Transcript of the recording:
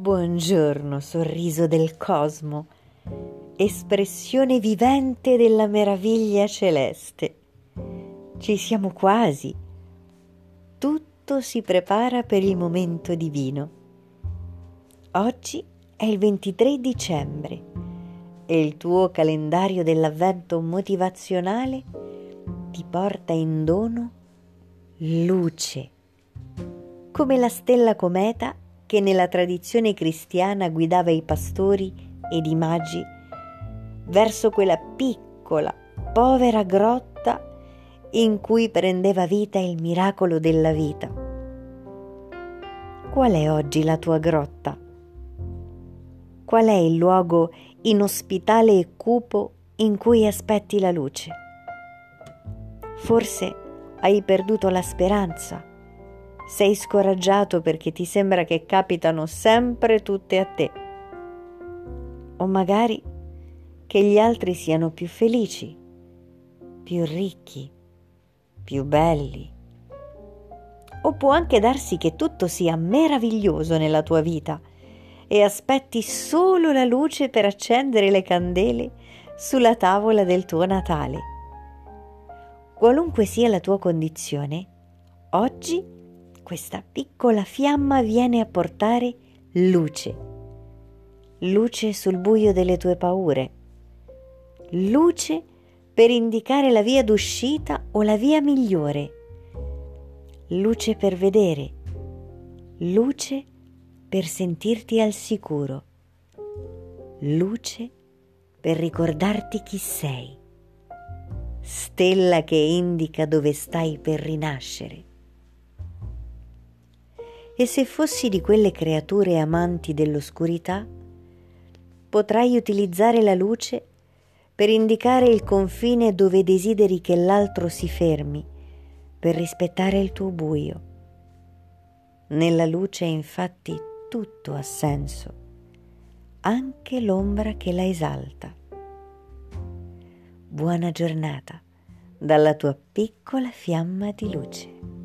Buongiorno, sorriso del cosmo, espressione vivente della meraviglia celeste. Ci siamo quasi. Tutto si prepara per il momento divino. Oggi è il 23 dicembre e il tuo calendario dell'avvento motivazionale ti porta in dono luce, come la stella cometa che nella tradizione cristiana guidava i pastori ed i magi verso quella piccola, povera grotta in cui prendeva vita il miracolo della vita. Qual è oggi la tua grotta? Qual è il luogo inospitale e cupo in cui aspetti la luce? Forse hai perduto la speranza sei scoraggiato perché ti sembra che capitano sempre tutte a te. O magari che gli altri siano più felici, più ricchi, più belli. O può anche darsi che tutto sia meraviglioso nella tua vita e aspetti solo la luce per accendere le candele sulla tavola del tuo Natale. Qualunque sia la tua condizione, oggi questa piccola fiamma viene a portare luce, luce sul buio delle tue paure, luce per indicare la via d'uscita o la via migliore, luce per vedere, luce per sentirti al sicuro, luce per ricordarti chi sei, stella che indica dove stai per rinascere e se fossi di quelle creature amanti dell'oscurità, potrai utilizzare la luce per indicare il confine dove desideri che l'altro si fermi per rispettare il tuo buio. Nella luce infatti tutto ha senso, anche l'ombra che la esalta. Buona giornata dalla tua piccola fiamma di luce.